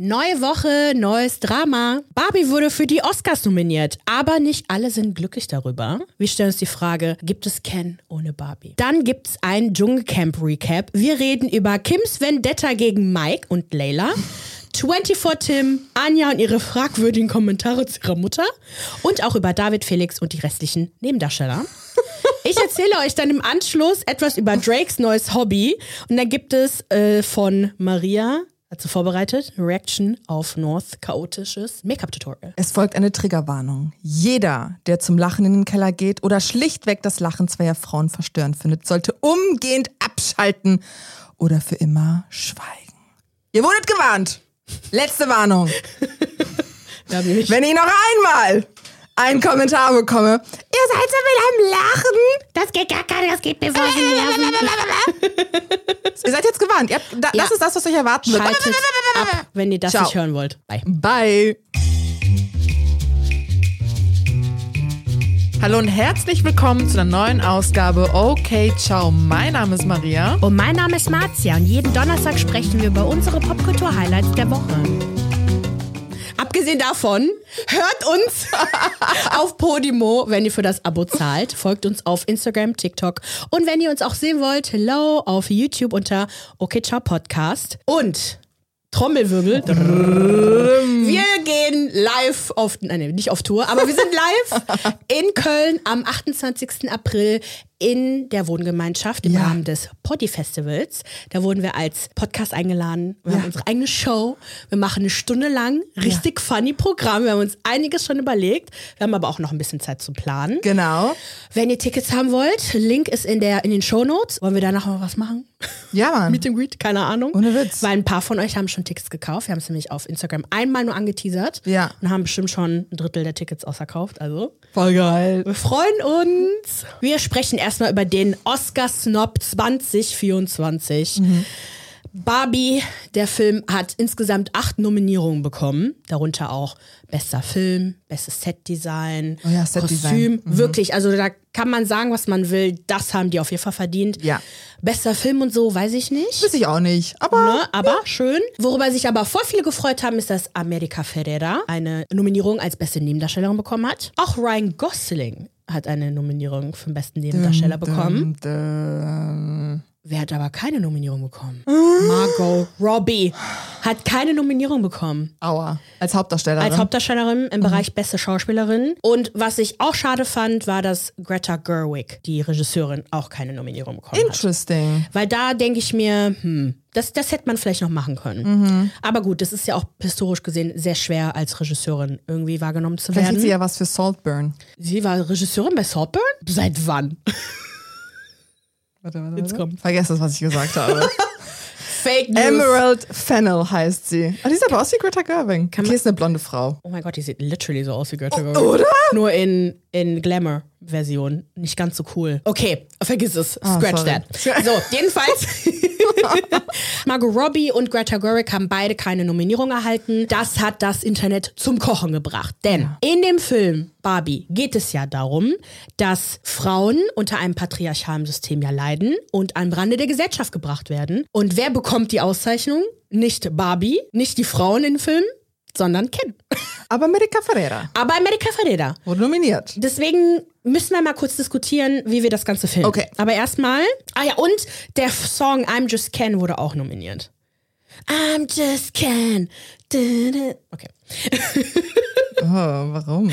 Neue Woche, neues Drama. Barbie wurde für die Oscars nominiert, aber nicht alle sind glücklich darüber. Wir stellen uns die Frage, gibt es Ken ohne Barbie? Dann gibt es ein Dschungelcamp-Recap. Wir reden über Kims Vendetta gegen Mike und Layla. 24 Tim, Anja und ihre fragwürdigen Kommentare zu ihrer Mutter und auch über David Felix und die restlichen Nebendarsteller. Ich erzähle euch dann im Anschluss etwas über Drakes neues Hobby und dann gibt es äh, von Maria hat sie vorbereitet? Reaction auf North chaotisches Make-up-Tutorial. Es folgt eine Triggerwarnung. Jeder, der zum Lachen in den Keller geht oder schlichtweg das Lachen zweier Frauen verstörend findet, sollte umgehend abschalten oder für immer schweigen. Ihr wurdet gewarnt. Letzte Warnung. Wenn ich noch einmal einen Kommentar bekomme, ihr seid so wieder am Lachen. Das geht gar nicht, das geht mir Nerven. Ihr seid jetzt gewarnt. Habt, da, Ja. Das ist das, was euch erwarten wird. Schaltet ab, wenn ihr das Ciao. nicht hören wollt. Bye. Bye. Hallo und herzlich willkommen zu einer neuen Ausgabe Okay, ciao. Mein Name ist Maria. Und mein Name ist Marzia und jeden Donnerstag sprechen wir über unsere Popkultur-Highlights der Woche. Abgesehen davon, hört uns auf Podimo, wenn ihr für das Abo zahlt. Folgt uns auf Instagram, TikTok. Und wenn ihr uns auch sehen wollt, hello, auf YouTube unter Okay Ciao Podcast. Und Trommelwirbel. Wir gehen live auf, nein, nicht auf Tour, aber wir sind live in Köln am 28. April in der Wohngemeinschaft im Ja. Rahmen des Poddy Festivals. Da wurden wir als Podcast eingeladen. Wir Ja. haben unsere eigene Show. Wir machen eine Stunde lang richtig funny Programm. Wir haben uns einiges schon überlegt. Wir haben aber auch noch ein bisschen Zeit zum Planen. Genau. Wenn ihr Tickets haben wollt, Link ist in, der, in den Shownotes. Wollen wir danach mal was machen? Ja, Mann. Meet and Greet? Keine Ahnung. Ohne Witz. Weil ein paar von euch haben schon Tickets gekauft. Wir haben es nämlich auf Instagram einmal nur angeteasert. Ja. Und haben bestimmt schon ein Drittel der Tickets ausverkauft. Also, Voll geil. wir freuen uns. Wir sprechen erstmal über den Oscar Snob 2024. Mhm. Barbie, der Film, hat insgesamt acht Nominierungen bekommen. Darunter auch bester Film, bestes Setdesign, Oh ja, Setdesign. Kostüm. Wirklich, also da kann man sagen, was man will. Das haben die auf jeden Fall verdient. Ja. Bester Film und so, weiß ich nicht. Weiß ich auch nicht. Aber Ne, aber schön. Worüber sich aber voll viele gefreut haben, ist, dass America Ferrera eine Nominierung als beste Nebendarstellerin bekommen hat. Auch Ryan Gosling hat eine Nominierung für den besten Nebendarsteller bekommen. Dum, dum. Wer hat aber keine Nominierung bekommen? Margot Robbie hat keine Nominierung bekommen. Aua. Als Hauptdarstellerin. Als Hauptdarstellerin im Bereich beste Schauspielerin. Und was ich auch schade fand, war, dass Greta Gerwig, die Regisseurin, auch keine Nominierung bekommen hat. Interesting. Weil da denke ich mir, hm, das, das hätte man vielleicht noch machen können. Aber gut, das ist ja auch historisch gesehen sehr schwer als Regisseurin irgendwie wahrgenommen zu Vielleicht werden. ist Sie, sie ja was für Saltburn. war Regisseurin bei Saltburn? Seit wann? Warte, warte, Jetzt warte. kommt. Vergesst das, was ich gesagt habe. Fake News. Emerald Fennel heißt sie. Oh, die sieht aber aus wie Greta Gerwig. Kann Okay, ist eine blonde Frau. Oh mein Gott, die sieht literally so aus wie Greta Gerwig. Oder? Nur in, in Glamour-Version. Nicht ganz so cool. Okay, vergiss es. Scratch sorry. that. So, jedenfalls. Margot Robbie und Greta Gerwig haben beide keine Nominierung erhalten. Das hat das Internet zum Kochen gebracht. Denn in dem Film Barbie geht es ja darum, dass Frauen unter einem patriarchalen System ja leiden und an Rande der Gesellschaft gebracht werden. Und wer bekommt die Auszeichnung? Nicht Barbie, nicht die Frauen im Film, sondern Ken. Aber America Ferreira Aber America Ferrera. wurde nominiert. Deswegen müssen wir mal kurz diskutieren, wie wir das Ganze filmen. Okay. Aber erstmal. Ah ja, und der Song I'm Just Ken wurde auch nominiert. I'm just Ken. Okay. Oh, warum?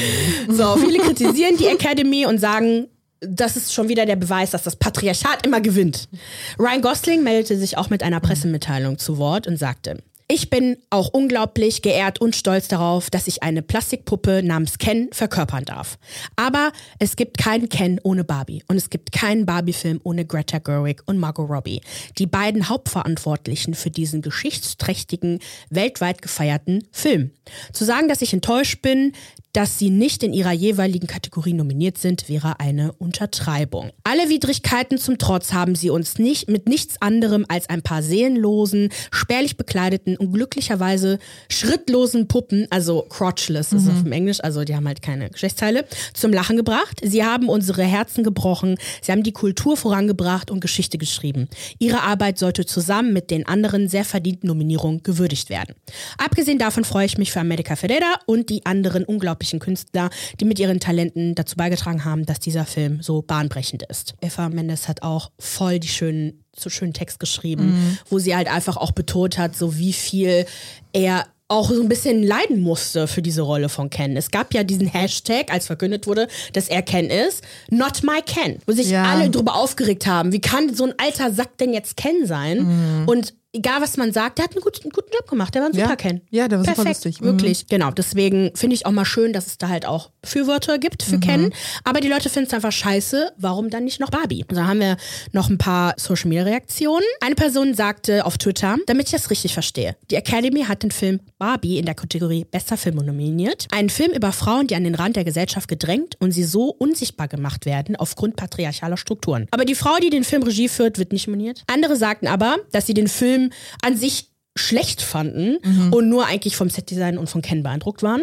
So, viele kritisieren die Academy und sagen, das ist schon wieder der Beweis, dass das Patriarchat immer gewinnt. Ryan Gosling meldete sich auch mit einer Pressemitteilung zu Wort und sagte, ich bin auch unglaublich geehrt und stolz darauf, dass ich eine Plastikpuppe namens Ken verkörpern darf. Aber es gibt keinen Ken ohne Barbie und es gibt keinen Barbie-Film ohne Greta Gerwig und Margot Robbie, die beiden Hauptverantwortlichen für diesen geschichtsträchtigen, weltweit gefeierten Film. Zu sagen, dass ich enttäuscht bin, dass sie nicht in ihrer jeweiligen Kategorie nominiert sind, wäre eine Untertreibung. Alle Widrigkeiten zum Trotz haben sie uns nicht mit nichts anderem als ein paar seelenlosen, spärlich bekleideten und glücklicherweise schrittlosen Puppen, also crotchless ist es auf dem Englisch, also die haben halt keine Geschlechtsteile, zum Lachen gebracht. Sie haben unsere Herzen gebrochen, sie haben die Kultur vorangebracht und Geschichte geschrieben. Ihre Arbeit sollte zusammen mit den anderen sehr verdienten Nominierungen gewürdigt werden. Abgesehen davon freue ich mich für America Ferreira und die anderen unglaublichen Künstler, die mit ihren Talenten dazu beigetragen haben, dass dieser Film so bahnbrechend ist. Eva Mendes hat auch voll die schönen so schönen Text geschrieben, wo sie halt einfach auch betont hat, so wie viel er auch so ein bisschen leiden musste für diese Rolle von Ken. Es gab ja diesen Hashtag, als verkündet wurde, dass er Ken ist, not my Ken, wo sich Ja. alle drüber aufgeregt haben. Wie kann so ein alter Sack denn jetzt Ken sein? Und egal was man sagt, der hat einen guten, einen guten Job gemacht. Der war ein super Ken. Ja, der war super Perfekt, lustig. Mhm. Wirklich. Genau. Deswegen finde ich auch mal schön, dass es da halt auch Befürworter gibt für Ken. Aber die Leute finden es einfach scheiße. Warum dann nicht noch Barbie? Und dann haben wir noch ein paar Social Media Reaktionen. Eine Person sagte auf Twitter, damit ich das richtig verstehe. Die Academy hat den Film Barbie in der Kategorie Bester Film nominiert. Einen Film über Frauen, die an den Rand der Gesellschaft gedrängt und sie so unsichtbar gemacht werden aufgrund patriarchaler Strukturen. Aber die Frau, die den Film Regie führt, wird nicht nominiert. Andere sagten aber, dass sie den Film an sich schlecht fanden und nur eigentlich vom Setdesign und von Ken beeindruckt waren.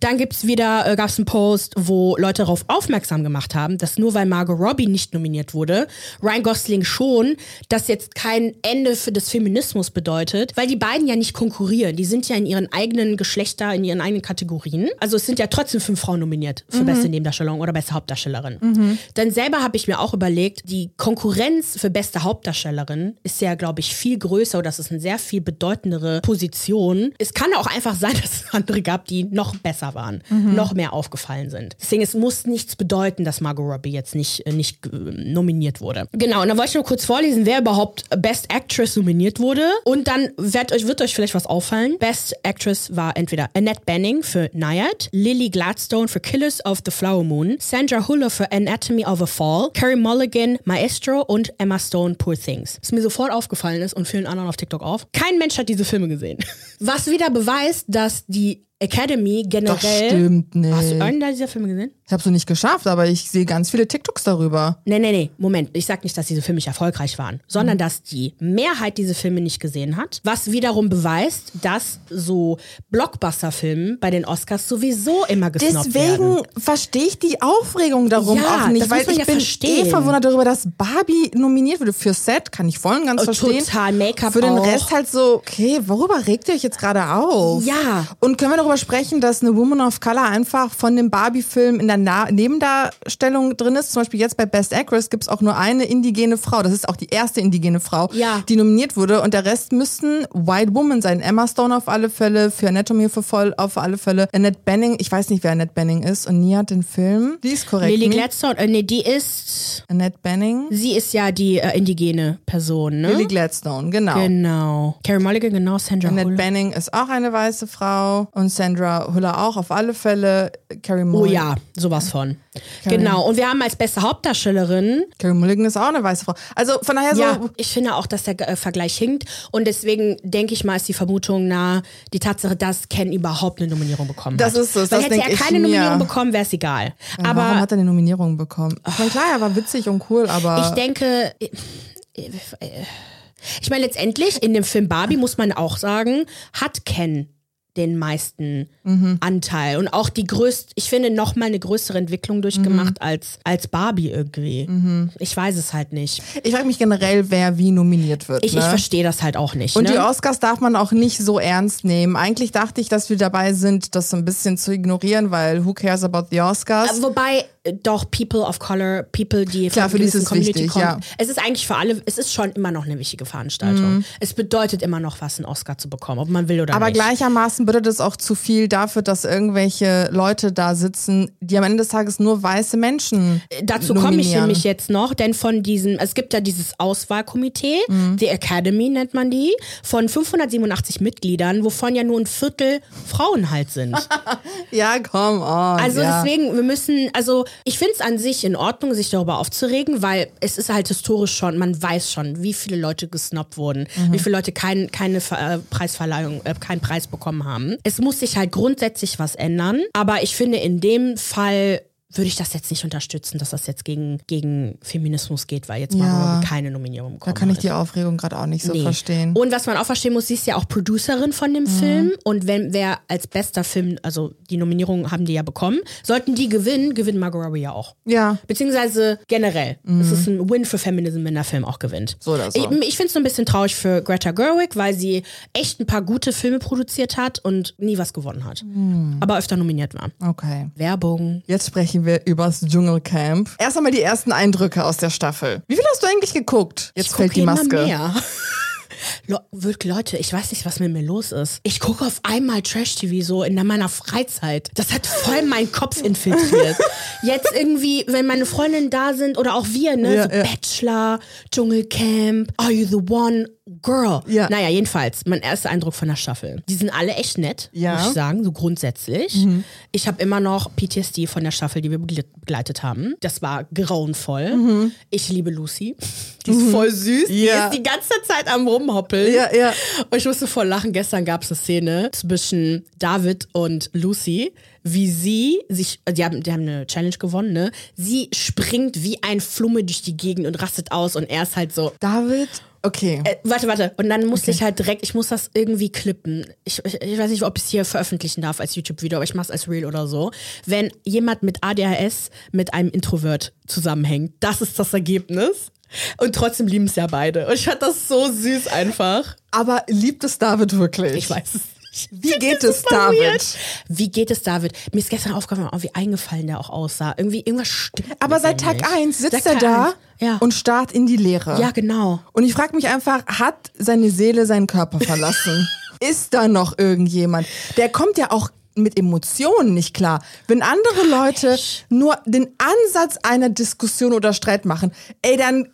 Dann gibt's wieder, äh, gab's einen Post, wo Leute darauf aufmerksam gemacht haben, dass nur weil Margot Robbie nicht nominiert wurde, Ryan Gosling schon, das jetzt kein Ende für das Feminismus bedeutet, weil die beiden ja nicht konkurrieren. Die sind ja in ihren eigenen Geschlechter, in ihren eigenen Kategorien. Also es sind ja trotzdem fünf Frauen nominiert für beste Nebendarstellerin oder beste Hauptdarstellerin. Dann selber habe ich mir auch überlegt, die Konkurrenz für beste Hauptdarstellerin ist ja, glaube ich, viel größer oder das ist eine sehr viel bedeutendere Position. Es kann auch einfach sein, dass es andere gab, die noch besser waren, noch mehr aufgefallen sind. Deswegen, es muss nichts bedeuten, dass Margot Robbie jetzt nicht, äh, nicht äh, nominiert wurde. Genau, und dann wollte ich nur kurz vorlesen, wer überhaupt Best Actress nominiert wurde. Und dann wird euch, wird euch vielleicht was auffallen. Best Actress war entweder Annette Bening für Naiad, Lily Gladstone für Killers of the Flower Moon, Sandra Huller für Anatomy of a Fall, Carey Mulligan, Maestro und Emma Stone, Poor Things. Was mir sofort aufgefallen ist und vielen anderen auf TikTok auch. Kein Mensch hat diese Filme gesehen. Was wieder beweist, dass die Academy generell. Das stimmt nicht. Hast du irgendeiner dieser Filme gesehen? Ich habe so nicht geschafft, aber ich sehe ganz viele TikToks darüber. Nee, nee, nee, Moment. Ich sag nicht, dass diese Filme nicht erfolgreich waren, sondern dass die Mehrheit diese Filme nicht gesehen hat. Was wiederum beweist, dass so Blockbuster-Filme bei den Oscars sowieso immer gesnobbt werden. Deswegen verstehe ich die Aufregung darum Ja, auch nicht, weil ich ja bin verstehen. eh verwundert darüber, dass Barbie nominiert wurde für Set, kann ich voll und ganz Oh, verstehen. total, Make-up Für den auch. Rest halt so, okay, worüber regt ihr euch jetzt gerade auf? Ja. Und können wir darüber sprechen, dass eine Woman of Color einfach von dem Barbie-Film in der Na Nebendarstellung drin ist? Zum Beispiel jetzt bei Best Actress gibt es auch nur eine indigene Frau. Das ist auch die erste indigene Frau, Ja. die nominiert wurde. Und der Rest müssten White Woman sein. Emma Stone auf alle Fälle, für Anatomy a Fall auf alle Fälle. Annette Benning, ich weiß nicht, wer Annette Benning ist. Und nie hat den Film. Die ist korrekt. Lily ne? Gladstone, äh, nee, die ist, Annette Benning. sie ist ja die äh, indigene Person, ne? Lily Gladstone, genau. Genau. Carey Mulligan, genau, Sandra Annette Huller. Benning ist auch eine weiße Frau und Sandra Hüller auch auf alle Fälle. Carrie Oh Mulligan. ja, sowas von. Genau. Und wir haben als beste Hauptdarstellerin Carrie Mulligan ist auch eine weiße Frau. Also von daher so. Ja, ich finde auch, dass der äh, Vergleich hinkt. Und deswegen denke ich mal, ist die Vermutung nahe, die Tatsache, dass Ken überhaupt eine Nominierung bekommen Das hat. ist es, Weil das hätte er keine. Nominierung bekommen, wäre es egal. Ja, warum aber hat er eine Nominierung bekommen? Ich meine, klar, er war witzig und cool, aber. ich denke, äh, äh, ich meine, letztendlich in dem Film Barbie muss man auch sagen, hat Ken den meisten Mhm. Anteil und auch die größte, ich finde, noch mal eine größere Entwicklung durchgemacht Mhm. als, als Barbie irgendwie. Ich weiß es halt nicht. ich frage mich generell, wer wie nominiert wird. Ich, ne? ich verstehe das halt auch nicht. Und ne? die Oscars darf man auch nicht so ernst nehmen. Eigentlich dachte ich, dass wir dabei sind, das so ein bisschen zu ignorieren, weil who cares about the Oscars? Wobei äh, doch People of Color, People, die Klar, von für die Community wichtig, kommen. ja. Es ist eigentlich für alle, es ist schon immer noch eine wichtige Veranstaltung. Es bedeutet immer noch was, einen Oscar zu bekommen, ob man will oder Aber nicht. gleichermaßen bedeutet es auch zu viel dafür, dass irgendwelche Leute da sitzen, die am Ende des Tages nur weiße Menschen Dazu komme ich nämlich jetzt noch, denn von diesem, es gibt ja dieses Auswahlkomitee, Mhm. die Academy nennt man die, von 587 Mitgliedern, wovon ja nur ein Viertel Frauen halt sind. Ja, come on. Also ja. deswegen, wir müssen, also ich finde es an sich in Ordnung, sich darüber aufzuregen, weil es ist halt historisch schon, man weiß schon, wie viele Leute gesnobbt wurden, wie viele Leute kein, keine äh, Preisverleihung, äh, keinen Preis bekommen haben. Es muss sich halt grundsätzlich was ändern, aber ich finde in dem Fall würde ich das jetzt nicht unterstützen, dass das jetzt gegen, gegen Feminismus geht, weil jetzt Ja. Margot keine Nominierung Da bekommen kann ich die Aufregung gerade auch nicht so Nee. verstehen. Und was man auch verstehen muss, sie ist ja auch Producerin von dem Film. Und wenn wer als bester Film, also die Nominierung haben die ja bekommen, sollten die gewinnen, gewinnt Margot Robbie ja auch. Ja. Beziehungsweise generell. Es ist ein Win für Feminism, wenn der Film auch gewinnt. So oder so. Ich, ich finde es so ein bisschen traurig für Greta Gerwig, weil sie echt ein paar gute Filme produziert hat und nie was gewonnen hat. Aber öfter nominiert war. Okay. Werbung. Jetzt sprechen wir übers Dschungelcamp. Erst einmal die ersten Eindrücke aus der Staffel. Wie viel hast du eigentlich geguckt? Jetzt Ich fällt die immer Maske. Mehr. Le wirklich, Leute, ich weiß nicht, was mit mir los ist. Ich gucke auf einmal Trash-TV so in meiner Freizeit. Das hat voll meinen Kopf infiltriert. Jetzt irgendwie, wenn meine Freundinnen da sind oder auch wir, ne, Ja, so ja. Bachelor, Dschungelcamp, Are You the One? Girl. Ja. Naja, jedenfalls, mein erster Eindruck von der Staffel. Die sind alle echt nett, Ja. Mhm. muss ich sagen, so grundsätzlich. Ich habe immer noch PTSD von der Staffel, die wir begle- begleitet haben. Das war grauenvoll. Ich liebe Lucy. Die ist voll süß. Die Mhm. Ja. ist die ganze Zeit am Rumhoppeln. Ja, ja. Und ich musste voll lachen. Gestern gab es eine Szene zwischen David und Lucy, wie sie sich, die haben, die haben eine Challenge gewonnen, ne? Sie springt wie ein Flumme durch die Gegend und rastet aus und er ist halt so, David, okay. äh, warte, warte. Und dann musste ich halt direkt, ich muss das irgendwie klippen. Ich, ich, ich weiß nicht, ob ich es hier veröffentlichen darf als YouTube-Video, aber ich mache es als Reel oder so. Wenn jemand mit ADHS mit einem Introvert zusammenhängt, das ist das Ergebnis. Und trotzdem lieben es ja beide. Und ich fand das so süß einfach. Aber liebt es David wirklich? Ich weiß es. Wie geht es David? weird. Wie geht es David? Mir ist gestern aufgefallen, oh, wie eingefallen der auch aussah. Irgendwie, irgendwas stimmt. Aber seit Tag nicht. 1 sitzt er da. Ja. und starrt in die Leere. ja, genau. Und ich frage mich einfach, hat seine Seele seinen Körper verlassen? Ist da noch irgendjemand? Der kommt ja auch mit Emotionen nicht klar. Wenn andere Leute nur den Ansatz einer Diskussion oder Streit machen, ey, dann,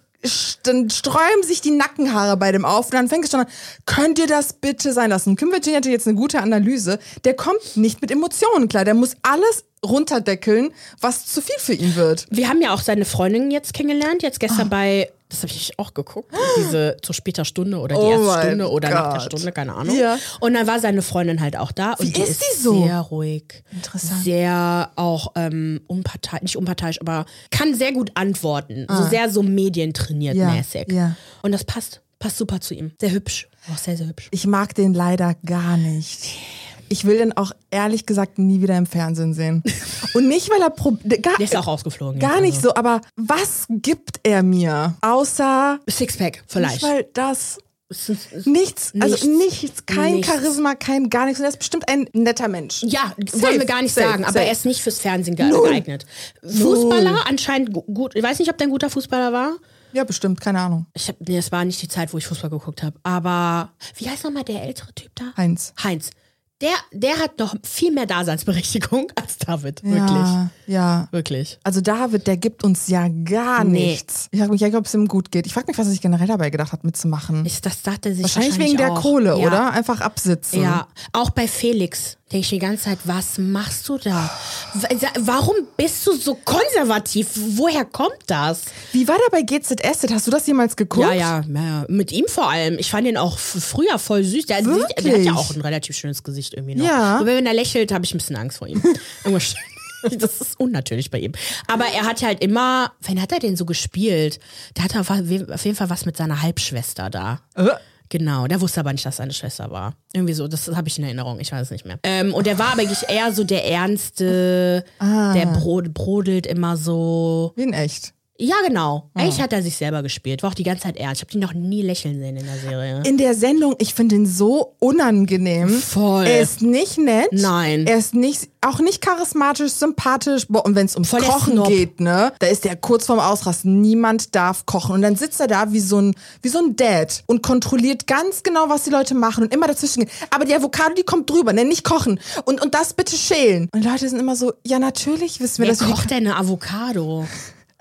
dann sträuben sich die Nackenhaare bei dem auf und dann fängt es schon an, könnt ihr das bitte sein lassen? Kim Virginia hatte jetzt eine gute Analyse. Der kommt nicht mit Emotionen klar. Der muss alles runterdeckeln, was zu viel für ihn wird. Wir haben ja auch seine Freundin jetzt kennengelernt, jetzt gestern Ah. bei, das habe ich auch geguckt, diese zu später Stunde oder die Oh erste Stunde oder nach der Gott. Stunde, keine Ahnung. Ja. Und dann war seine Freundin halt auch da. Wie und die ist die so? Sehr ruhig. Interessant. Sehr auch ähm, unparteiisch, nicht unparteiisch, aber kann sehr gut antworten. So sehr so medientrainiert Ah. Ja, mäßig. ja. Und das passt. Passt super zu ihm. Sehr hübsch. Auch sehr, sehr hübsch. Ich mag den leider gar nicht. Ich will den auch ehrlich gesagt nie wieder im Fernsehen sehen. Und nicht, weil er Pro gar, Der ist auch rausgeflogen. gar jetzt, nicht also. so, aber was gibt er mir? Außer Sixpack, nicht, vielleicht. weil das Es es- nichts, also Nichts. kein Nichts. Charisma, kein gar nichts. Und er ist bestimmt ein netter Mensch. Ja, Safe, wollen wir gar nicht safe, sagen, aber safe. er ist nicht fürs Fernsehen ge geeignet. Fußballer anscheinend gu- gut. Ich weiß nicht, ob der ein guter Fußballer war. Ja, bestimmt, keine Ahnung. Ich hab, nee, das war nicht die Zeit, wo ich Fußball geguckt habe. Aber wie heißt nochmal der ältere Typ da? Heinz. Heinz. Der, der hat noch viel mehr Daseinsberechtigung als David. Wirklich. Ja. Wirklich. Also David, der gibt uns ja gar Nee. nichts. Ich frage mich ja, ob es ihm gut geht. Ich frage mich, was er sich generell dabei gedacht hat, mitzumachen. Ich, das dachte sich wahrscheinlich wegen der auch. Kohle, ja. oder? Einfach absitzen. Ja, auch bei Felix denke ich die ganze Zeit, was machst du da? Warum bist du so konservativ? Woher kommt das? Wie war der bei GZS? Hast du das jemals geguckt? Ja, ja, ja, mit ihm vor allem. Ich fand ihn auch früher voll süß. Der, der, der hat ja auch ein relativ schönes Gesicht irgendwie noch. Ja. Aber wenn er lächelt, habe ich ein bisschen Angst vor ihm. Das ist unnatürlich bei ihm. Aber er hat halt immer, wen hat er denn so gespielt? Der hatte auf auf jeden Fall was mit seiner Halbschwester da. Genau, der wusste aber nicht, dass seine Schwester war. Irgendwie so, das habe ich in Erinnerung, ich weiß es nicht mehr. Ähm, und der war aber eigentlich eher so der Ernste, Ah. der brod, brodelt immer so. Wie in echt. Ja, genau. Ah. Eigentlich hat er sich selber gespielt. War auch die ganze Zeit ernst. Ich habe ihn noch nie lächeln sehen in der Serie. In der Sendung, ich finde ihn so unangenehm. Voll. Er ist nicht nett. Nein. Er ist nicht, auch nicht charismatisch, sympathisch. Boah, und wenn es ums Voll der Kochen Snob. geht, ne, da ist er kurz vorm Ausrasten. Niemand darf kochen. Und dann sitzt er da wie so ein, wie so ein Dad und kontrolliert ganz genau, was die Leute machen und immer dazwischen gehen. Aber die Avocado, die kommt drüber, ne, nicht kochen. Und, und das bitte schälen. Und Leute sind immer so, ja, natürlich wissen wir Wer das. kocht denn eine Avocado?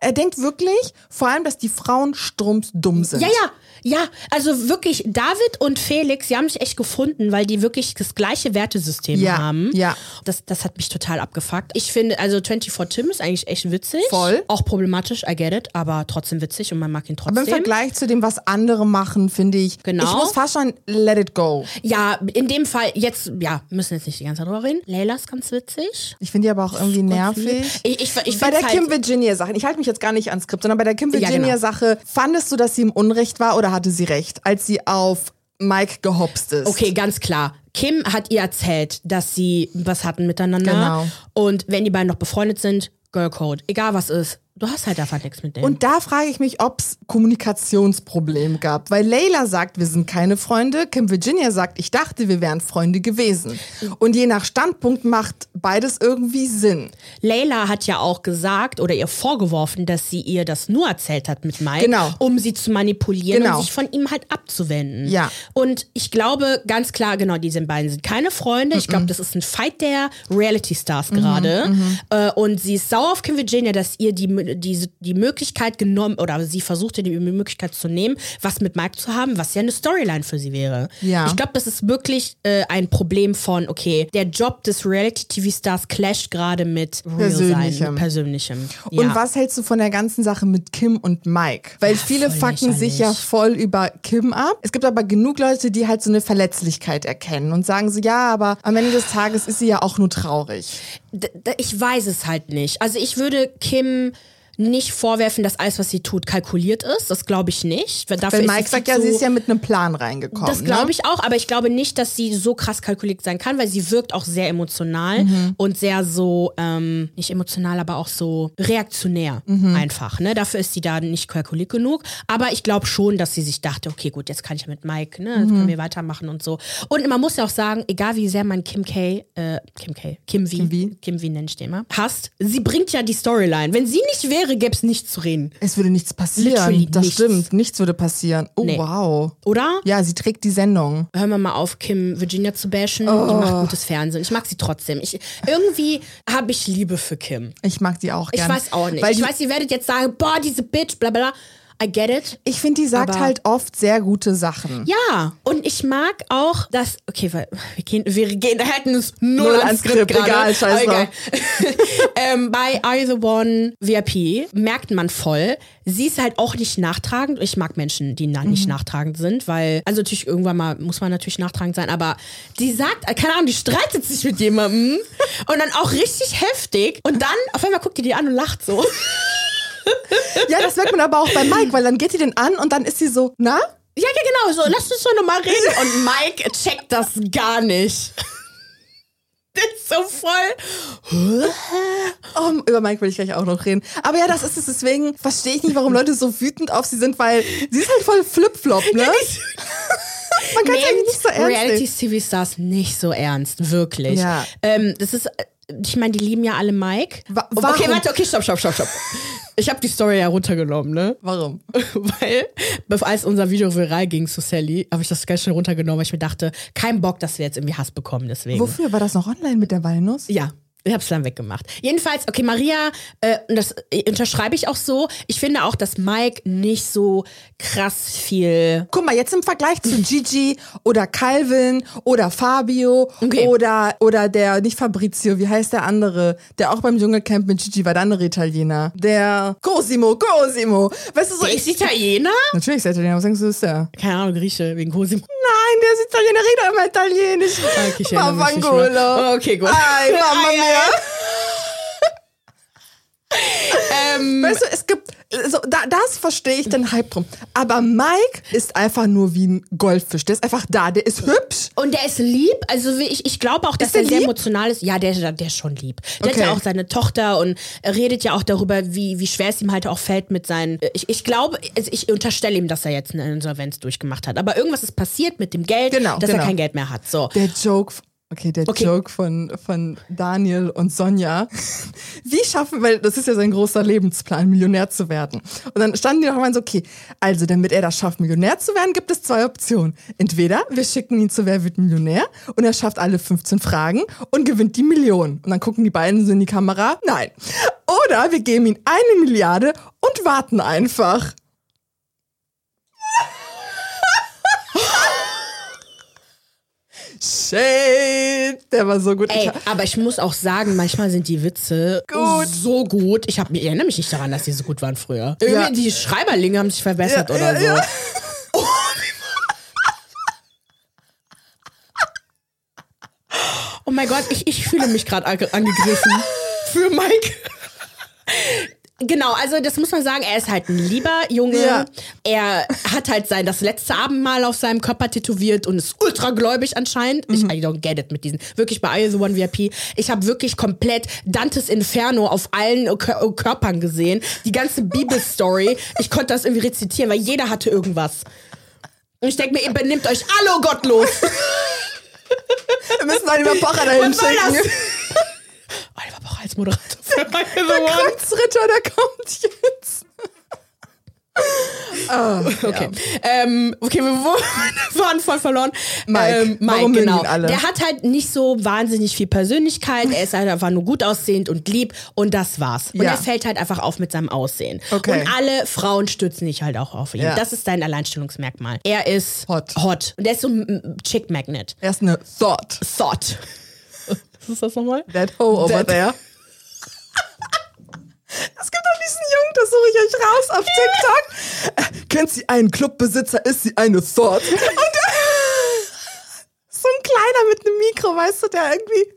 Er denkt wirklich, vor allem, dass die Frauen strumsdumm sind. Ja, ja. Ja, also wirklich, David und Felix, die haben sich echt gefunden, weil die wirklich das gleiche Wertesystem Ja, haben. ja. Das, das hat mich total abgefuckt. Ich finde, also 24 Tim ist eigentlich echt witzig. Voll. Auch problematisch, I get it, aber trotzdem witzig und man mag ihn trotzdem. Aber im Vergleich zu dem, was andere machen, finde ich, Genau. ich muss fast schon let it go. Ja, in dem Fall, jetzt, ja, müssen jetzt nicht die ganze Zeit drüber reden. Layla ist ganz witzig. Ich finde die aber auch irgendwie nervig. Ich, ich, ich bei der halt, Kim Virginia Sache, ich halte mich jetzt gar nicht ans Skript, sondern bei der Kim Ja, Virginia genau. Sache, fandest du, dass sie im Unrecht war oder hatte sie recht, als sie auf Mike gehopst ist? Okay, ganz klar. Kim hat ihr erzählt, dass sie was hatten miteinander. Genau. Und wenn die beiden noch befreundet sind, Girl Code. Egal was ist. Du hast halt einfach nichts mit denen. Und da frage ich mich, ob es Kommunikationsprobleme gab. Weil Layla sagt, wir sind keine Freunde. Kim Virginia sagt, ich dachte, wir wären Freunde gewesen. Und je nach Standpunkt macht beides irgendwie Sinn. Layla hat ja auch gesagt oder ihr vorgeworfen, dass sie ihr das nur erzählt hat mit Mike, Genau. um sie zu manipulieren Genau. und sich von ihm halt abzuwenden. Ja. Und ich glaube ganz klar, genau, diese beiden sind keine Freunde. Ich glaube, das ist ein Fight der Reality Stars gerade. Äh, und sie ist sauer auf Kim Virginia, dass ihr die, die, die Möglichkeit genommen oder sie versuchte die Möglichkeit zu nehmen, was mit Mike zu haben, was ja eine Storyline für sie wäre. Ja. Ich glaube, das ist wirklich äh, ein Problem von, okay, der Job des Reality-TV-Stars clasht gerade mit Real Sein, Persönlichem. mit Persönlichem. Und ja. was hältst du von der ganzen Sache mit Kim und Mike? Weil viele voll fucken sich ja voll über Kim ab. Es gibt aber genug Leute, die halt so eine Verletzlichkeit erkennen und sagen so, ja, aber am Ende des Tages ist sie ja auch nur traurig. D- Ich weiß es halt nicht. Also ich würde Kim nicht vorwerfen, dass alles, was sie tut, kalkuliert ist. Das glaube ich nicht. Weil dafür Weil ist Mike sie sagt ja, zu- sie ist ja mit einem Plan reingekommen. Das glaube ne? ich auch, aber ich glaube nicht, dass sie so krass kalkuliert sein kann, weil sie wirkt auch sehr emotional Mhm. und sehr so, ähm, nicht emotional, aber auch so reaktionär Mhm. einfach. Ne? Dafür ist sie da nicht kalkuliert genug. Aber ich glaube schon, dass sie sich dachte, okay, gut, jetzt kann ich mit Mike, ne, jetzt Mhm. können wir weitermachen und so. Und man muss ja auch sagen, egal wie sehr man Kim K, äh, Kim K, Kim V, Kim V. Kim V nenne ich den immer, hasst, sie bringt ja die Storyline. Wenn sie nicht wäre, gäbe es nichts zu reden. Es würde nichts passieren. Literally das nichts. stimmt. Nichts würde passieren. Oh, Nee. wow. Oder? Ja, sie trägt die Sendung. hören wir mal auf, Kim Virginia zu bashen. Oh. Die macht gutes Fernsehen. Ich mag sie trotzdem. Ich, irgendwie habe ich Liebe für Kim. Ich mag die auch Ich gerne. weiß auch nicht. Weil ich weiß, ihr werdet jetzt sagen, boah, diese Bitch, bla bla. I get it. ich finde, die sagt Aber- halt oft sehr gute Sachen. Ja, und ich mag auch, dass, okay, weil wir gehen, wir gehen, halten uns null, Null ans Skript Skript, egal, scheiß Aber egal. ähm, bei Are You The One VIP merkt man voll, sie ist halt auch nicht nachtragend. Ich mag Menschen, die na, Mhm. nicht nachtragend sind, weil, also natürlich irgendwann mal muss man natürlich nachtragend sein, aber die sagt, keine Ahnung, die streitet sich mit jemandem und dann auch richtig heftig und dann auf einmal guckt die die an und lacht so. Ja, das merkt man aber auch bei Mike, weil dann geht sie den an und dann ist sie so, na? Ja, ja, genau, so, lass uns doch nochmal reden. Und Mike checkt das gar nicht. Der ist so voll. Oh, über Mike will ich gleich auch noch reden. Aber ja, das ist es. Deswegen verstehe ich nicht, warum Leute so wütend auf sie sind, weil sie ist halt voll Flip-Flop, ne? Man kann es eigentlich nicht so ernst. Reality-TV-Stars nicht so ernst, wirklich. Ja. Ähm, das ist, ich meine, die lieben ja alle Mike. Wa- okay, warum? warte, okay, stopp, stopp, stopp, stopp. Ich habe die Story ja runtergenommen, ne? Warum? Weil, bevor als unser Video viral ging zu Sally, habe ich das ganz schnell runtergenommen, weil ich mir dachte, kein Bock, dass wir jetzt irgendwie Hass bekommen, deswegen. Wofür? War das noch online mit der Walnuss? Ja. Ich hab's dann weggemacht. Jedenfalls, okay, Maria, äh, das äh, unterschreibe ich auch so. Ich finde auch, dass Mike nicht so krass viel. Guck mal, jetzt im Vergleich zu Gigi oder Calvin oder Fabio Okay. oder, oder der, nicht Fabrizio, wie heißt der andere, der auch beim Dschungelcamp mit Gigi war, der andere Italiener. Der Cosimo, Cosimo. Weißt du so, Der ist Italiener? natürlich ist er Italiener, was denkst du, ist der? Keine Ahnung, Grieche, wegen Cosimo. Nein, der ist Italiener, redet immer Italienisch. Okay, ich nicht Mavangolo. mehr. Okay, gut. Ai, ai, mia. Ähm, Weißt du, es gibt, so, da, das verstehe ich den Hype drum. Aber Mike ist einfach nur wie ein Goldfisch. Der ist einfach da, der ist hübsch. und der ist lieb. Also ich, ich glaube auch, dass Ist der er sehr emotional ist. Ja, der, der ist schon lieb. Der Okay. hat ja auch seine Tochter und redet ja auch darüber, wie, wie schwer es ihm halt auch fällt mit seinen. Ich, ich glaube, also ich unterstelle ihm, dass er jetzt eine Insolvenz durchgemacht hat. Aber irgendwas ist passiert mit dem Geld, Genau, dass genau. er kein Geld mehr hat. So. Der Joke, okay, der Okay. Joke von, von Daniel und Sonja. Wie schaffen, weil das ist ja sein großer Lebensplan, Millionär zu werden. Und dann standen die noch mal so, okay, also damit er das schafft, Millionär zu werden, gibt es zwei Optionen. Entweder wir schicken ihn zu Wer wird Millionär und er schafft alle 15 Fragen und gewinnt die Million. Und dann gucken die beiden so in die Kamera, nein. Oder wir geben ihm eine Milliarde und warten einfach. Shade. Der war so gut. Ey, aber ich muss auch sagen, manchmal sind die Witze Gut. so gut. Ich, hab, ich erinnere mich nicht daran, dass die so gut waren früher. Irgendwie Ja. Die Schreiberlinge haben sich verbessert Ja, oder ja, so. ja. Oh mein Gott, ich, ich fühle mich gerade ange angegriffen. Für Mike. Genau, also das muss man sagen, er ist halt ein lieber Junge. Ja. Er hat halt sein das letzte Abendmahl auf seinem Körper tätowiert und ist ultra gläubig anscheinend. Ich Mhm. I don't get it mit diesen. Wirklich bei I The One VIP. Ich habe wirklich komplett Dantes Inferno auf allen Kör Körpern gesehen. Die ganze Bibelstory. Ich konnte das irgendwie rezitieren, weil jeder hatte irgendwas. Und ich denke mir, ihr benimmt euch alle oh gottlos. Wir müssen Oliver Pocher dahin schicken. Oliver Pocher als Moderator für I The One. Kreuzritter, der kommt jetzt. Okay. Ähm, okay, wir waren voll verloren. Mike. Ähm, Mike, genau. Der hat halt nicht so wahnsinnig viel Persönlichkeit. Er ist halt einfach nur gut aussehend und lieb und das war's. Und Ja. er fällt halt einfach auf mit seinem Aussehen. Okay. Und alle Frauen stützen sich halt auch auf ihn. Ja. Das ist sein Alleinstellungsmerkmal. Er ist Hot. hot. Und er ist so ein Chick Magnet. Er ist eine Thought. Thought. Was ist das nochmal? That hoe over That- there. Es gibt doch diesen Jungen, das suche ich euch raus auf TikTok. Äh, kennt sie einen Clubbesitzer, ist sie eine Thought. Und der, so ein kleiner mit einem Mikro, weißt du, der irgendwie.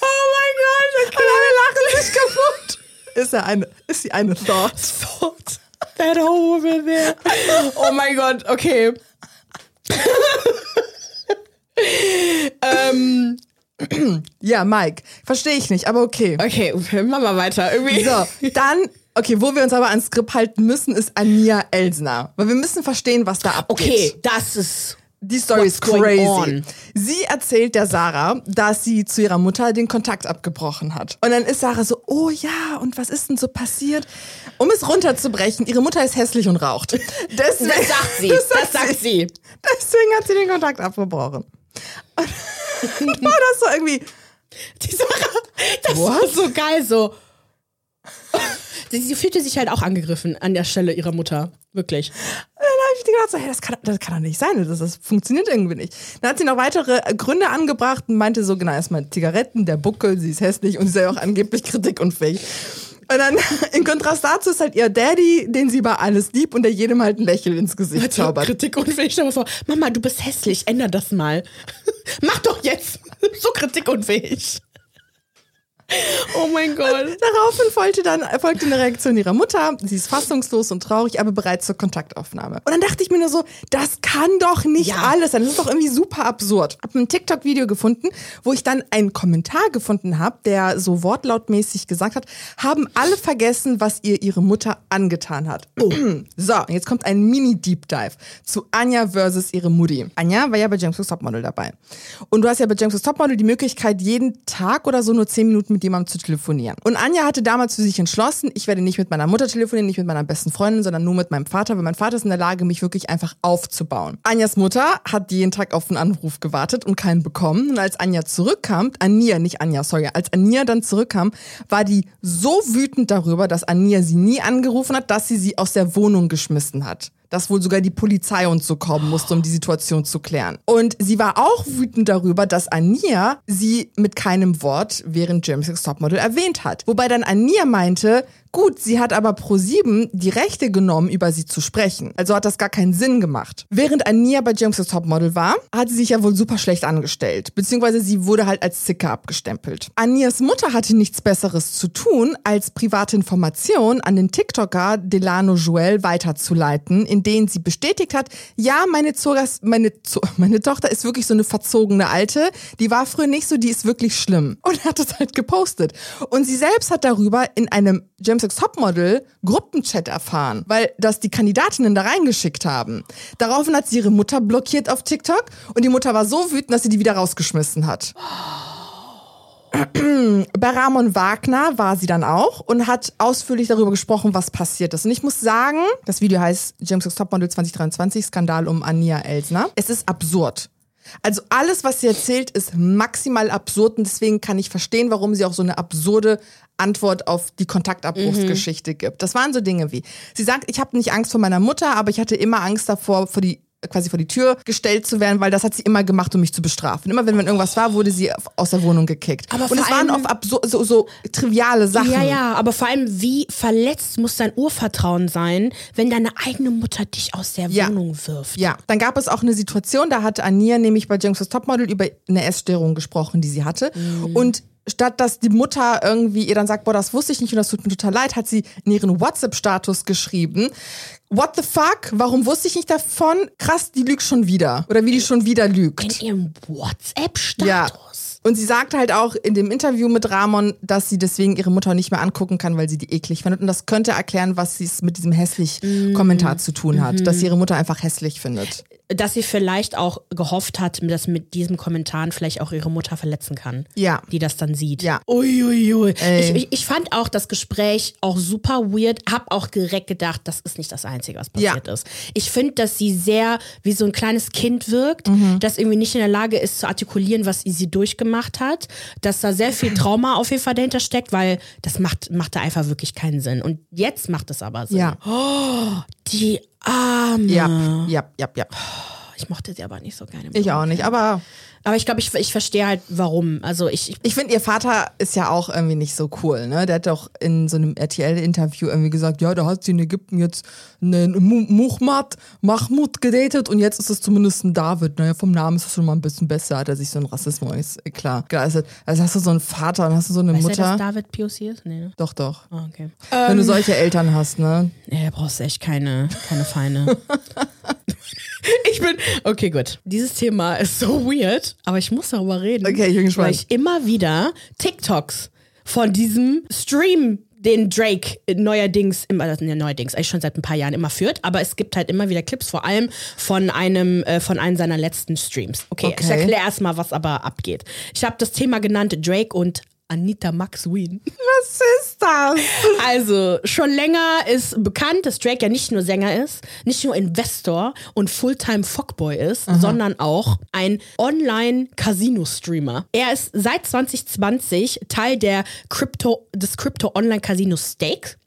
Oh mein Gott, okay. alle lachen sich kaputt. Ist er eine, ist sie eine Thought? Thought. That hoe over there. Oh mein Gott, okay. ähm, Ja, Mike, verstehe ich nicht, aber okay. okay, machen wir weiter. Irgendwie. So, dann, okay, wo wir uns aber ans Skript halten müssen, ist Ania Elsner. Weil wir müssen verstehen, was da abgeht. Okay, das ist. Die Story ist crazy. on? Sie erzählt der Sarah, dass sie zu ihrer Mutter den Kontakt abgebrochen hat. Und dann ist Sarah so, oh ja, und was ist denn so passiert? Um es runterzubrechen, ihre Mutter ist hässlich und raucht. Deswegen, Das sagt sie. Das sagt sie. Deswegen hat sie den Kontakt abgebrochen. Und war das so irgendwie, Die Sarah, das war What? so geil, so. Sie, fühlte sich halt auch angegriffen an der Stelle ihrer Mutter. Wirklich. Dann habe ich gedacht, so, hey, das kann, das kann doch nicht sein, das, das funktioniert irgendwie nicht. Dann hat sie noch weitere Gründe angebracht und meinte so, genau, erstmal Zigaretten, der Buckel, sie ist hässlich und sie sei auch angeblich kritikunfähig. Und dann in Kontrast dazu ist halt ihr Daddy, den sie über alles liebt und der jedem halt ein Lächeln ins Gesicht zaubert. Kritikunfähig. Stell dir mal vor, Mama, du bist hässlich, änder das mal. Mach doch jetzt. So kritikunfähig. Oh mein Gott. Daraufhin folgte dann folgte eine Reaktion ihrer Mutter. Sie ist fassungslos und traurig, aber bereit zur Kontaktaufnahme. Und dann dachte ich mir nur so, das kann doch nicht Ja. alles sein. Das ist doch irgendwie super absurd. Hab ein TikTok-Video gefunden, wo ich dann einen Kommentar gefunden habe, der so wortlautmäßig gesagt hat, haben alle vergessen, was ihr ihre Mutter angetan hat. So, jetzt kommt ein Mini-Deep Dive zu Anja versus ihre Mutti. Anja war ja bei James Topmodel dabei. Und du hast ja bei James Topmodel die Möglichkeit, jeden Tag oder so nur zehn Minuten mit jemandem zu telefonieren. Und Anja hatte damals für sich entschlossen, ich werde nicht mit meiner Mutter telefonieren, nicht mit meiner besten Freundin, sondern nur mit meinem Vater, weil mein Vater ist in der Lage, mich wirklich einfach aufzubauen. Anjas Mutter hat jeden Tag auf einen Anruf gewartet und keinen bekommen. Und als Anja zurückkam, Ania, nicht Anja, sorry, als Ania dann zurückkam, war die so wütend darüber, dass Ania sie nie angerufen hat, dass sie sie aus der Wohnung geschmissen hat dass wohl sogar die Polizei und so kommen musste, um die Situation zu klären. Und sie war auch wütend darüber, dass Ania sie mit keinem Wort während James X Topmodel erwähnt hat. Wobei dann Ania meinte, gut, sie hat aber Pro7 die Rechte genommen, über sie zu sprechen. Also hat das gar keinen Sinn gemacht. Während Ania bei James Topmodel war, hat sie sich ja wohl super schlecht angestellt. Beziehungsweise sie wurde halt als Zicke abgestempelt. Anias Mutter hatte nichts Besseres zu tun, als private Informationen an den TikToker Delano Joel weiterzuleiten, in denen sie bestätigt hat, ja, meine, Zogas, meine, meine Tochter ist wirklich so eine verzogene Alte, die war früher nicht so, die ist wirklich schlimm. Und hat das halt gepostet. Und sie selbst hat darüber in einem James X Topmodel Gruppenchat erfahren, weil das die Kandidatinnen da reingeschickt haben. Daraufhin hat sie ihre Mutter blockiert auf TikTok und die Mutter war so wütend, dass sie die wieder rausgeschmissen hat. Bei Ramon Wagner war sie dann auch und hat ausführlich darüber gesprochen, was passiert ist. Und ich muss sagen, das Video heißt James Cook Topmodel 2023 Skandal um Ania Elsner. Es ist absurd. Also alles, was sie erzählt, ist maximal absurd und deswegen kann ich verstehen, warum sie auch so eine absurde Antwort auf die Kontaktabbruchsgeschichte gibt. Das waren so Dinge wie, sie sagt, ich habe nicht Angst vor meiner Mutter, aber ich hatte immer Angst davor, vor die quasi vor die Tür gestellt zu werden, weil das hat sie immer gemacht, um mich zu bestrafen. Immer wenn, wenn irgendwas war, wurde sie aus der Wohnung gekickt. Aber Und es waren oft so, so, so triviale Sachen. Ja, ja, aber vor allem, wie verletzt muss dein Urvertrauen sein, wenn deine eigene Mutter dich aus der Ja. Wohnung wirft? Ja, dann gab es auch eine Situation, da hat Ania nämlich bei Jungs Topmodel über eine Essstörung gesprochen, die sie hatte. Mhm. Und statt dass die Mutter irgendwie ihr dann sagt, boah, das wusste ich nicht und das tut mir total leid, hat sie in ihren WhatsApp-Status geschrieben, what the fuck, warum wusste ich nicht davon? Krass, die lügt schon wieder. Oder wie die schon wieder lügt. In ihrem WhatsApp-Status? Ja. Und sie sagt halt auch in dem Interview mit Ramon, dass sie deswegen ihre Mutter nicht mehr angucken kann, weil sie die eklig findet. Und das könnte erklären, was sie es mit diesem hässlich Kommentar zu tun hat. Dass sie ihre Mutter einfach hässlich findet. Dass sie vielleicht auch gehofft hat, dass mit diesem Kommentaren vielleicht auch ihre Mutter verletzen kann. Ja. Die das dann sieht. Ja. Uiuiui. Ich, ich, ich fand auch das Gespräch auch super weird. Hab auch direkt gedacht, das ist nicht das Einzige, was passiert ist. Ich finde, dass sie sehr wie so ein kleines Kind wirkt, Mhm. das irgendwie nicht in der Lage ist zu artikulieren, was sie durchgemacht hat. Dass da sehr viel Trauma auf jeden Fall dahinter steckt, weil das macht, macht da einfach wirklich keinen Sinn. Und jetzt macht es aber Sinn. Ja. Die Arme. Ja, ja, ja, ja. Ich mochte sie aber nicht so gerne. Ich auch nicht. Aber Aber ich glaube, ich, ich verstehe halt, warum. Also ich, ich ich finde, ihr Vater ist ja auch irgendwie nicht so cool. Ne? Der hat doch in so einem RTL-Interview irgendwie gesagt, ja, da hat sie in Ägypten jetzt einen Mu- Muhammad, Mahmoud gedatet und jetzt ist es zumindest ein David. Naja, vom Namen ist es schon mal ein bisschen besser, hat er sich so ein Rassismus, klar, geleistet. Also hast du so einen Vater und hast du so eine Weißt du, Mutter. dass David POC ist? Nee, ne? doch, doch. Ah, okay. Wenn du solche Eltern hast, ne? Nee, da brauchst du echt keine, keine Feinde. ich bin. Okay, gut. Dieses Thema ist so weird, aber ich muss darüber reden. Okay, ich bin gespannt. Weil ich immer wieder TikToks von diesem Stream den Drake neuerdings, immer, also ne, neuerdings, eigentlich schon seit ein paar Jahren immer führt, aber es gibt halt immer wieder Clips, vor allem von einem, äh, von einem seiner letzten Streams. Okay, ich Okay. erkläre erstmal, was aber abgeht. Ich habe das Thema genannt, Drake und Anita Max Wien. Was ist das? Also, schon länger ist bekannt, dass Drake ja nicht nur Sänger ist, nicht nur Investor und Fulltime Fuckboy ist, sondern auch ein Online-Casino-Streamer. Er ist seit 2020 Teil der Crypto, des Crypto-Online-Casino Stake.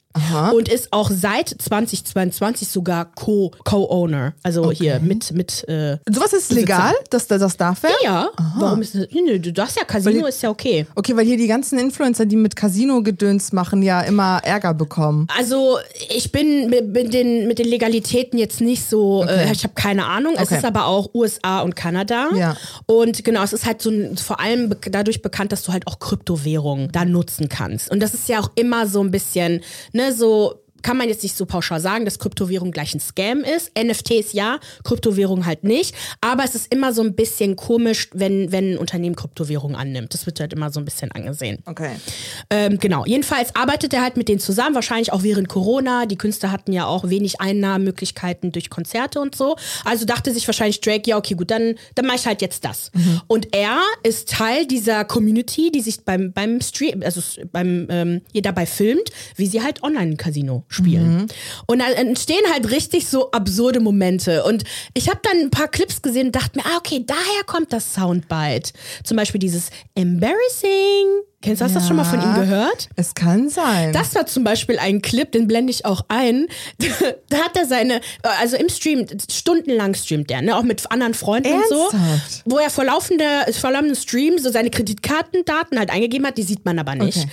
Und ist auch seit 2022 sogar Co- Co-Owner. Also hier mit, mit äh, Sowas ist legal, dass der das darf er? ja, warum ist das? Nö, du darfst ja Casino, ist ja okay. Okay, weil hier die ganzen Influencer, die mit Casino-Gedöns machen, ja immer Ärger bekommen. Also ich bin mit, den, mit den Legalitäten jetzt nicht so, äh, ich habe keine Ahnung. Es Okay. ist aber auch USA und Kanada. Ja. Und genau, es ist halt so ein, vor allem be dadurch bekannt, dass du halt auch Kryptowährungen da nutzen kannst. Und das ist ja auch immer so ein bisschen, ne, so kann man jetzt nicht so pauschal sagen, dass Kryptowährung gleich ein Scam ist. NFTs ja, Kryptowährung halt nicht. Aber es ist immer so ein bisschen komisch, wenn, wenn ein Unternehmen Kryptowährung annimmt. Das wird halt immer so ein bisschen angesehen. Okay. Ähm, genau, jedenfalls arbeitet er halt mit denen zusammen, wahrscheinlich auch während Corona. Die Künstler hatten ja auch wenig Einnahmemöglichkeiten durch Konzerte und so. Also dachte sich wahrscheinlich Drake, ja, okay, gut, dann, dann mache ich halt jetzt das. Und er ist Teil dieser Community, die sich beim, beim Stream, also beim, ähm, hier dabei filmt, wie sie halt Online-Casino spielen. Und da entstehen halt richtig so absurde Momente. Und ich habe dann ein paar Clips gesehen und dachte mir, ah, okay, daher kommt das Soundbite. Zum Beispiel dieses Embarrassing. Kennst du, hast du das schon mal von ihm gehört? Es kann sein. Das war zum Beispiel ein Clip, den blende ich auch ein. da hat er seine, also im Stream, stundenlang streamt er, ne, auch mit anderen Freunden und Ernsthaft? so. Wo er vor laufender, vor laufenden Stream so seine Kreditkartendaten halt eingegeben hat, die sieht man aber nicht. Okay.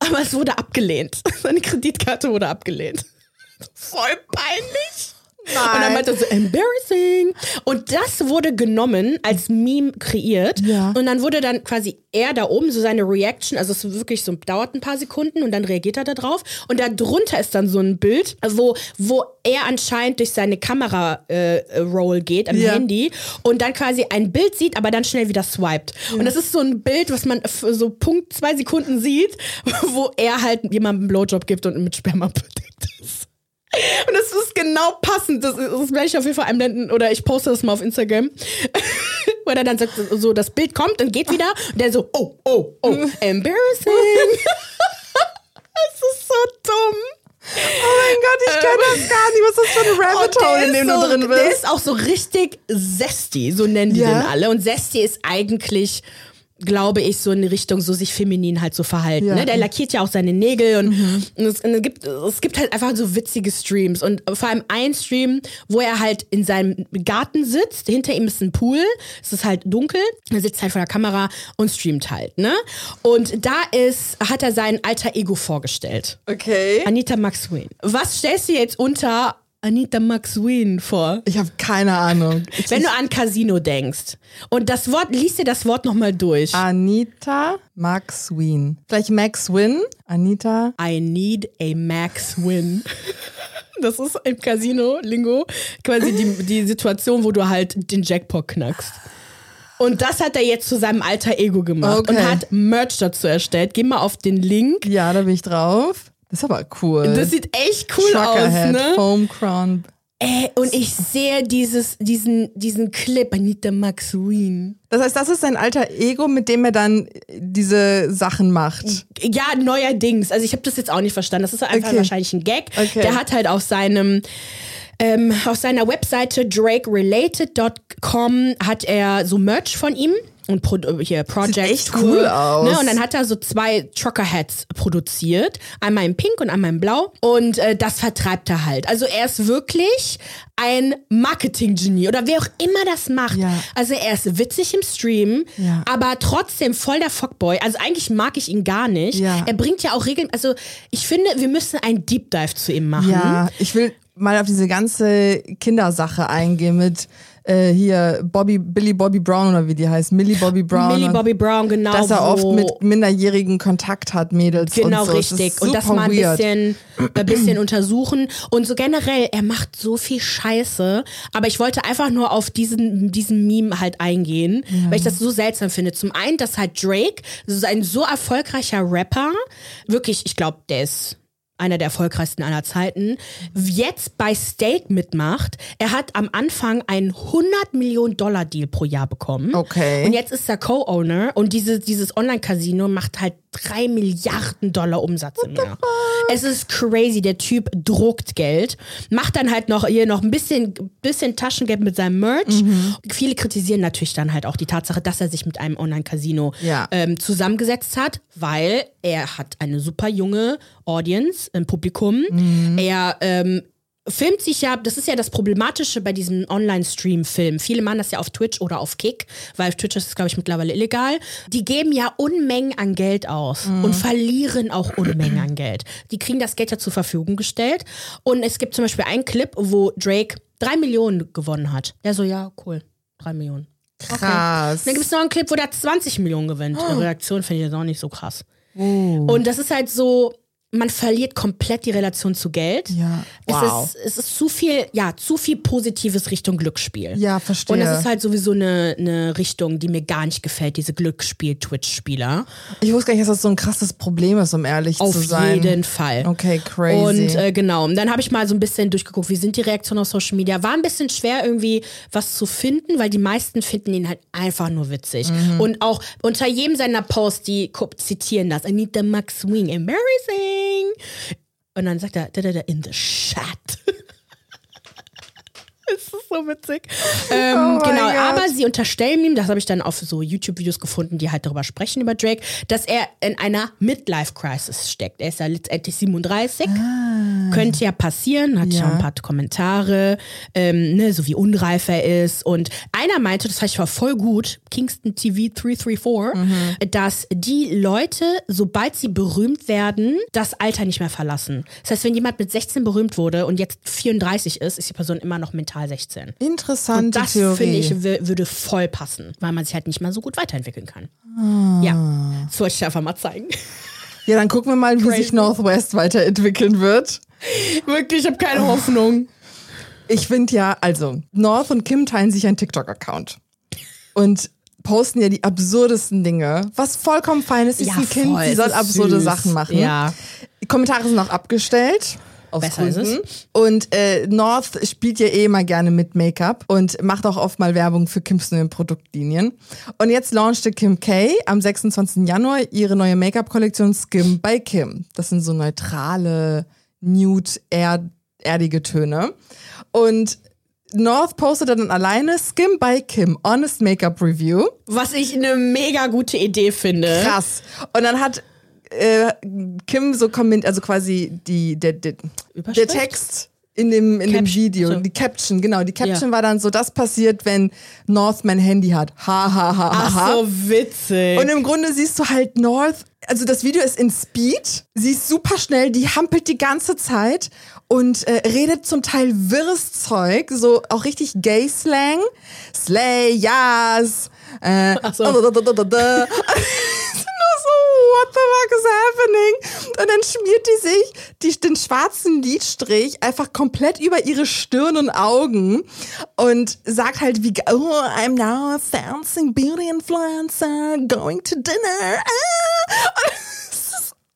Aber es wurde abgelehnt. Seine Kreditkarte wurde abgelehnt. Voll peinlich. Nein. Und dann meinte er so, embarrassing. Und das wurde genommen, als Meme kreiert. Ja. Und dann wurde dann quasi er da oben, so seine Reaction, also es wirklich so, dauert ein paar Sekunden und dann reagiert er da drauf. Und da drunter ist dann so ein Bild, wo, wo er anscheinend durch seine Kamera-Roll geht am Ja. Handy und dann quasi ein Bild sieht, aber dann schnell wieder swiped. Und das ist so ein Bild, was man für so Punkt zwei Sekunden sieht, wo er halt jemandem einen Blowjob gibt und mit Sperma bedeckt ist. Und das ist genau passend. Das, ist- das werde ich auf jeden Fall einblenden oder ich poste das mal auf Instagram. Wo er dann sagt, so das Bild kommt und geht wieder und der so, oh, oh, oh, embarrassing. das ist so dumm. oh mein Gott, ich kann das gar nicht. Was ist das für ein Rabbit der Hole, in dem du so, drin Der bist? ist auch so richtig zesty, so nennen die Ja. den alle. Und zesty ist eigentlich glaube ich, so in Richtung so sich feminin halt so verhalten. Ja. Ne? Der lackiert ja auch seine Nägel und, und, es, und es, gibt, es gibt halt einfach so witzige Streams. Und vor allem ein Stream, wo er halt in seinem Garten sitzt, hinter ihm ist ein Pool, es ist halt dunkel, er sitzt halt vor der Kamera und streamt halt. Ne? Und da ist, hat er sein alter Ego vorgestellt. Okay. Anita Maxwin. Was stellst du jetzt unter Anita Maxwin vor? Ich habe keine Ahnung. Wenn du an Casino denkst. Und das Wort, liest dir das Wort nochmal durch. Anita Max Wien. Vielleicht Max Win. Anita. I need a Max Win. Das ist im Casino-Lingo quasi die, die Situation, wo du halt den Jackpot knackst. Und das hat er jetzt zu seinem alter Ego gemacht Okay. und hat Merch dazu erstellt. Geh mal auf den Link. Ja, da bin ich drauf. Das ist aber cool. Das sieht echt cool aus, Truckerhead, ne? Foam Crown. Ey, und ich sehe dieses, diesen, diesen Clip, Anita Maxwin. Das heißt, das ist sein alter Ego, mit dem er dann diese Sachen macht. Ja, neuerdings. Also ich habe das jetzt auch nicht verstanden. Das ist einfach Okay. wahrscheinlich ein Gag. Okay. Der hat halt auf seinem ähm, auf seiner Webseite drakerelated.com hat er so Merch von ihm und Pro hier Project echt Tour, cool aus. Ne? Und dann hat er so zwei Trucker Hats produziert, einmal in Pink und einmal in Blau und äh, das vertreibt er halt. Also er ist wirklich ein Marketing-Genie oder wer auch immer das macht. Ja. Also er ist witzig im Stream, Ja. aber trotzdem voll der Fuckboy. Also eigentlich mag ich ihn gar nicht. Ja. Er bringt ja auch Regeln. Also ich finde, wir müssen einen Deep Dive zu ihm machen. Ja, ich will mal auf diese ganze Kindersache eingehen mit äh, hier Bobby, Billy Bobby Brown oder wie die heißt, Millie Bobby Brown. Millie Bobby Brown, genau. dass er oft mit Minderjährigen Kontakt hat, Mädels Genau, und so. Richtig. ist Und das mal ein bisschen, ein bisschen untersuchen. Und so generell, er macht so viel Scheiße. Aber ich wollte einfach nur auf diesen, diesen Meme halt eingehen, weil ich das so seltsam finde. Zum einen, dass halt Drake, so ein so erfolgreicher Rapper, wirklich, ich glaube, der ist einer der erfolgreichsten aller Zeiten, jetzt bei Stake mitmacht. Er hat am Anfang einen 100 Millionen Dollar Deal pro Jahr bekommen. Okay. Und jetzt ist er Co-Owner und diese, dieses Online-Casino macht halt drei Milliarden Dollar Umsatz im Jahr. Es ist crazy. Der Typ druckt Geld, macht dann halt noch hier noch ein bisschen, bisschen Taschengeld mit seinem Merch. Viele kritisieren natürlich dann halt auch die Tatsache, dass er sich mit einem Online-Casino Ja. ähm, zusammengesetzt hat, weil er hat eine super junge Audience im Publikum. Er ähm, filmt sich ja, das ist ja das Problematische bei diesem Online-Stream-Film. Viele machen das ja auf Twitch oder auf Kick, weil auf Twitch ist es, glaube ich, mittlerweile illegal. Die geben ja Unmengen an Geld aus und verlieren auch Unmengen an Geld. Die kriegen das Geld ja zur Verfügung gestellt. Und es gibt zum Beispiel einen Clip, wo Drake drei Millionen gewonnen hat. Der so, ja, cool, drei Millionen. Krass. Dann gibt es noch einen Clip, wo der 20 Millionen gewinnt. Die Reaktion finde ich jetzt auch nicht so krass. Und das ist halt so, man verliert komplett die Relation zu Geld. Ja. Es, Wow. ist, es ist zu viel, ja, zu viel Positives Richtung Glücksspiel. Ja, verstehe. Und das ist halt sowieso eine, eine Richtung, die mir gar nicht gefällt, diese Glücksspiel-Twitch-Spieler. Ich wusste gar nicht, dass das so ein krasses Problem ist, um ehrlich Auf zu sein. jeden Fall. Okay, crazy. Und äh, genau, und dann habe ich mal so ein bisschen durchgeguckt, wie sind die Reaktionen auf Social Media. War ein bisschen schwer irgendwie was zu finden, weil die meisten finden ihn halt einfach nur witzig. Mhm. Und auch unter jedem seiner Posts, die zitieren das. Anita Max Wing, embarrassing. Und dann sagt er, in the chat. Es ist so witzig. Ähm, Oh genau, aber sie unterstellen ihm, das habe ich dann auf so YouTube-Videos gefunden, die halt darüber sprechen, über Drake, dass er in einer Midlife-Crisis steckt. Er ist ja letztendlich 37. Könnte ja passieren, hat ja. Ah. Ja. ein paar Kommentare, ähm, ne, so wie unreif er ist. Und einer meinte, das fand ich war voll gut, Kingston TV 334, Mhm. dass die Leute, sobald sie berühmt werden, das Alter nicht mehr verlassen. Das heißt, wenn jemand mit 16 berühmt wurde und jetzt 34 ist, ist die Person immer noch mental 16. Interessante Das Theorie. finde ich wür- würde voll passen, weil man sich halt nicht mal so gut weiterentwickeln kann. Ah. Ja, das wollte ich einfach mal zeigen. ja, dann gucken wir mal, wie sich Northwest weiterentwickeln wird. Wirklich, ich habe keine Hoffnung. Ich finde ja, also, North und Kim teilen sich einen TikTok-Account. Und posten ja die absurdesten Dinge, was vollkommen fein ist. Sie ist Ja, ein Kind, sie soll ist absurde süß. Sachen machen. Ja. Die Kommentare sind auch abgestellt. Aus Besser ist Gründen. Und äh, North spielt ja eh immer gerne mit Make-up und macht auch oft mal Werbung für Kims neue Produktlinien. Und jetzt launchte Kim K am 26. Januar ihre neue Make-up-Kollektion Skim by Kim. Das sind so neutrale, nude, -erd erdige Töne. Und North postet dann alleine Skim by Kim, Honest Makeup Review. Was ich eine mega gute Idee finde. Krass. Und dann hat äh, Kim so kommentiert, also quasi die, der, der, der? Text in dem, in dem Video, so. die Caption, genau. Die Caption Ja. war dann so, das passiert, wenn North mein Handy hat. Ha, ha, ha, ha, Ach so witzig. Und im Grunde siehst du halt North, also das Video ist in Speed, sie ist super schnell, die hampelt die ganze Zeit und äh, redet zum Teil wirres Zeug, so auch richtig Gay-Slang. Slay, yes. Äh, Ach so. da, da, da, da, da. Nur so, what the fuck is happening? Und dann schmiert die sich die, den schwarzen Lidstrich einfach komplett über ihre Stirn und Augen und sagt halt wie, oh, I'm now a fancy beauty influencer, going to dinner. Ah.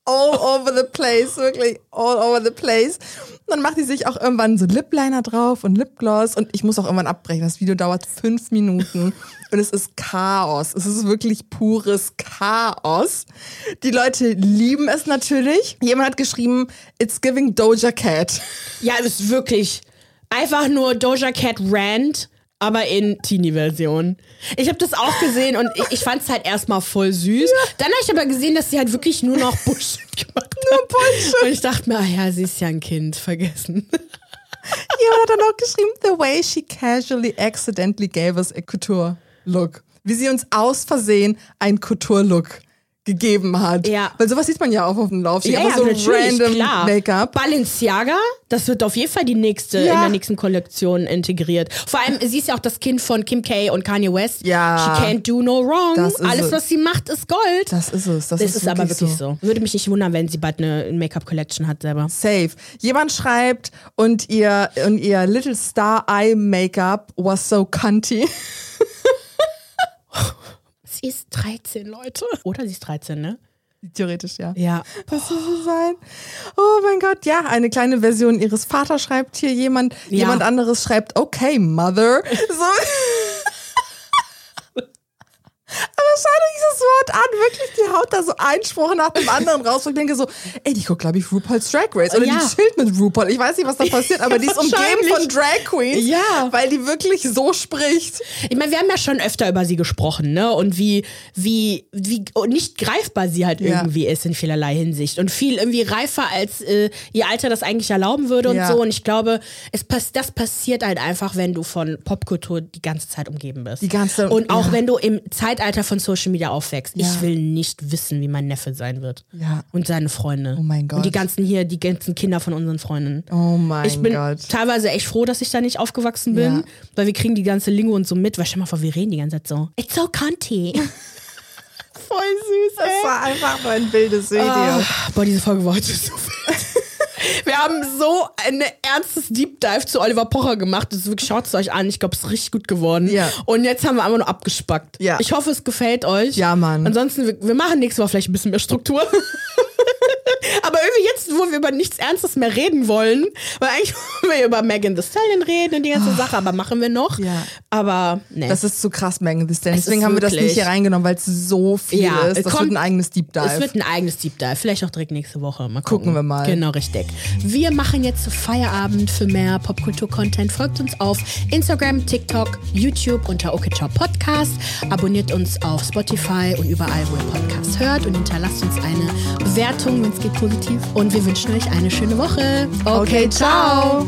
All over the place, wirklich all over the place. Und dann macht die sich auch irgendwann so Lip Liner drauf und Lipgloss und ich muss auch irgendwann abbrechen. Das Video dauert fünf Minuten und es ist Chaos. Es ist wirklich pures Chaos. Die Leute lieben es natürlich. Jemand hat geschrieben, it's giving Doja Cat. ja, es ist wirklich einfach nur Doja Cat Rant, aber in Teenie-Version. Ich habe das auch gesehen und ich, ich fand es halt erstmal voll süß. Dann habe ich aber gesehen, dass sie halt wirklich nur noch Bullshit gemacht hat. Nur Bullshit. Und ich dachte mir, ah ja, sie ist ja ein Kind, vergessen. Jemand hat dann auch geschrieben, the way she casually accidentally gave us a couture look. Wie sie uns aus Versehen ein Couture-Look gegeben hat. Ja. Weil sowas sieht man ja auch auf dem Laufsteg. Ja, ja, so random. Make-up. Balenciaga, das wird auf jeden Fall die nächste, Ja. in der nächsten Kollektion integriert. Vor allem, sie ist ja auch das Kind von Kim K. und Kanye West. Ja. She can't do no wrong. Alles, es. was sie macht, ist Gold. Das ist es. Das, Das ist, ist, aber wirklich so. Würde mich nicht wundern, wenn sie bald eine Make-up-Collection hat selber. Safe. Jemand schreibt, und ihr, und ihr Little Star Eye Make-up was so cunty. Ist 13, Leute. Oder sie ist 13, ne? Theoretisch, ja. Ja. Das muss so sein. Oh mein Gott, ja, eine kleine Version ihres Vaters schreibt hier jemand. Ja. Jemand anderes schreibt, okay, Mother. So. Aber schaut euch dieses Wort an, wirklich, die haut da so einen Spruch nach dem anderen raus. Und ich denke so, ey, die guckt, glaube ich, RuPaul's Drag Race. Oder Ja. die chillt mit RuPaul. Ich weiß nicht, was da passiert, aber die ist umgeben von Drag Queens. Ja. Weil die wirklich so spricht. Ich meine, wir haben ja schon öfter über sie gesprochen, ne? Und wie, wie, wie nicht greifbar sie halt Ja. irgendwie ist in vielerlei Hinsicht. Und viel irgendwie reifer, als äh, ihr Alter das eigentlich erlauben würde und Ja. so. Und ich glaube, es pass das passiert halt einfach, wenn du von Popkultur die ganze Zeit umgeben bist. Die ganze- Und auch ja. wenn du im Zeitalter von Social Media aufwächst. Ja. Ich will nicht wissen, wie mein Neffe sein wird. Ja. Und seine Freunde. Oh mein Gott. Und die ganzen hier, die ganzen Kinder von unseren Freunden. Oh mein Ich bin Gott. teilweise echt froh, dass ich da nicht aufgewachsen bin, Ja. weil wir kriegen die ganze Lingo und so mit. Weil stell mal vor, wir reden die ganze Zeit so. It's so cunty. Voll süß, Das ey. war einfach nur ein wildes Video. Ah, boah, diese Folge war heute so wild. Wir haben so ein ernstes Deep Dive zu Oliver Pocher gemacht. Das ist wirklich, schaut es euch an. Ich glaube, es ist richtig gut geworden. Ja. Und jetzt haben wir einfach nur abgespackt. Ja. Ich hoffe, es gefällt euch. Ja, Mann. Ansonsten, wir, wir machen nächstes Mal vielleicht ein bisschen mehr Struktur. Aber irgendwie jetzt, wo wir über nichts Ernstes mehr reden wollen, weil eigentlich wollen wir über Megan Thee Stallion reden und die ganze Sache, aber machen wir noch. Ja. Aber ne. Das ist zu krass, Megan Thee Stallion. Es Deswegen haben wir das nicht hier reingenommen, weil es so viel Ja, ist. Das kommt- wird ein eigenes Deep Dive. Es wird ein eigenes Deep Dive, vielleicht auch direkt nächste Woche. Mal gucken. Gucken wir mal. Genau, richtig. Wir machen jetzt Feierabend für mehr Popkultur-Content. Folgt uns auf Instagram, TikTok, YouTube unter OKCiao Podcast. Abonniert uns auf Spotify und überall, wo ihr Podcasts hört und hinterlasst uns eine Bewertung, wenn es geht positiv. Und wir wünschen euch eine schöne Woche. okay, ciao.